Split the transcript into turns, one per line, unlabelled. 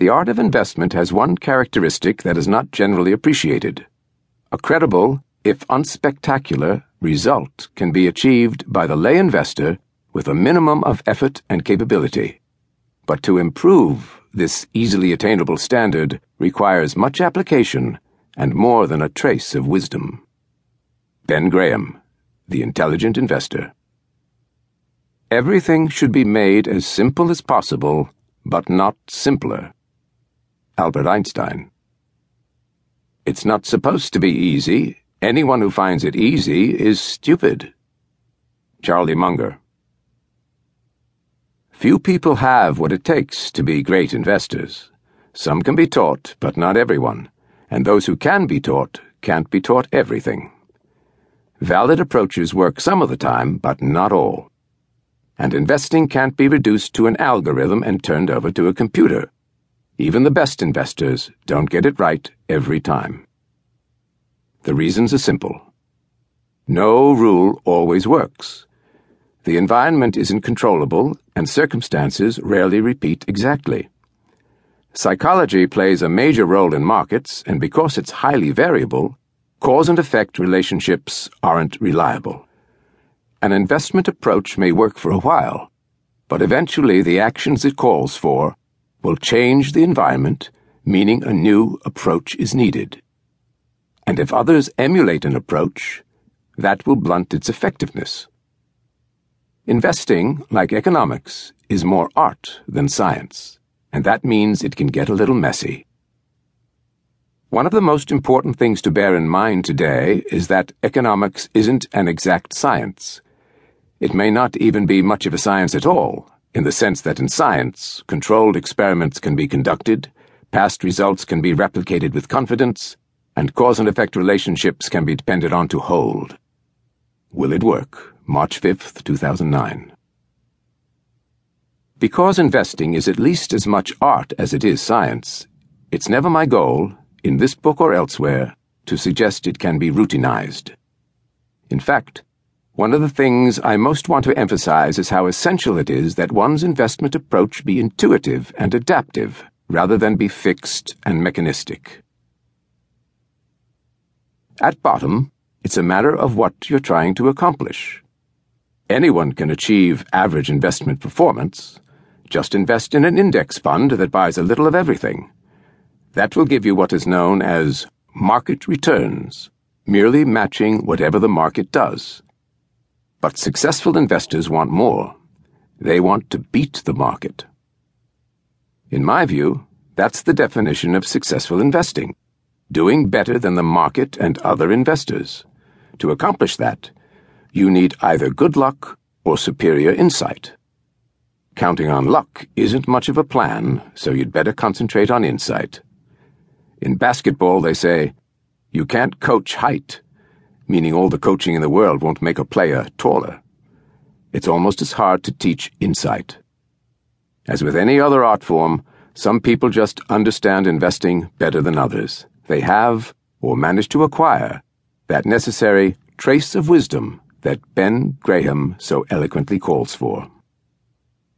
The art of investment has one characteristic that is not generally appreciated. A credible, if unspectacular, result can be achieved by the lay investor with a minimum of effort and capability. But to improve this easily attainable standard requires much application and more than a trace of wisdom. Ben Graham, The Intelligent Investor. Everything should be made as simple as possible, but not simpler. Albert Einstein. It's not supposed to be easy. Anyone who finds it easy is stupid. Charlie Munger. Few people have what it takes to be great investors. Some can be taught, but not everyone. And those who can be taught can't be taught everything. Valid approaches work some of the time, but not all and investing can't be reduced to an algorithm and turned over to a computer. Even the best investors don't get it right every time. The reasons are simple. No rule always works. The environment isn't controllable, and circumstances rarely repeat exactly. Psychology plays a major role in markets, and because it's highly variable, cause and effect relationships aren't reliable. An investment approach may work for a while, but eventually the actions it calls for will change the environment, meaning a new approach is needed. And if others emulate an approach, that will blunt its effectiveness. Investing, like economics, is more art than science, and that means it can get a little messy. One of the most important things to bear in mind today is that economics isn't an exact science it may not even be much of a science at all, in the sense that in science, controlled experiments can be conducted, past results can be replicated with confidence, and cause and effect relationships can be depended on to hold. Will it work? March 5th, 2009. Because investing is at least as much art as it is science, it's never my goal, in this book or elsewhere, to suggest it can be routinized. In fact, one of the things I most want to emphasize is how essential it is that one's investment approach be intuitive and adaptive rather than be fixed and mechanistic. At bottom, it's a matter of what you're trying to accomplish. Anyone can achieve average investment performance. Just invest in an index fund that buys a little of everything. That will give you what is known as market returns, merely matching whatever the market does. But successful investors want more. They want to beat the market. In my view, that's the definition of successful investing doing better than the market and other investors. To accomplish that, you need either good luck or superior insight. Counting on luck isn't much of a plan, so you'd better concentrate on insight. In basketball, they say, you can't coach height meaning all the coaching in the world won't make a player taller. It's almost as hard to teach insight. As with any other art form, some people just understand investing better than others. They have, or manage to acquire, that necessary trace of wisdom that Ben Graham so eloquently calls for.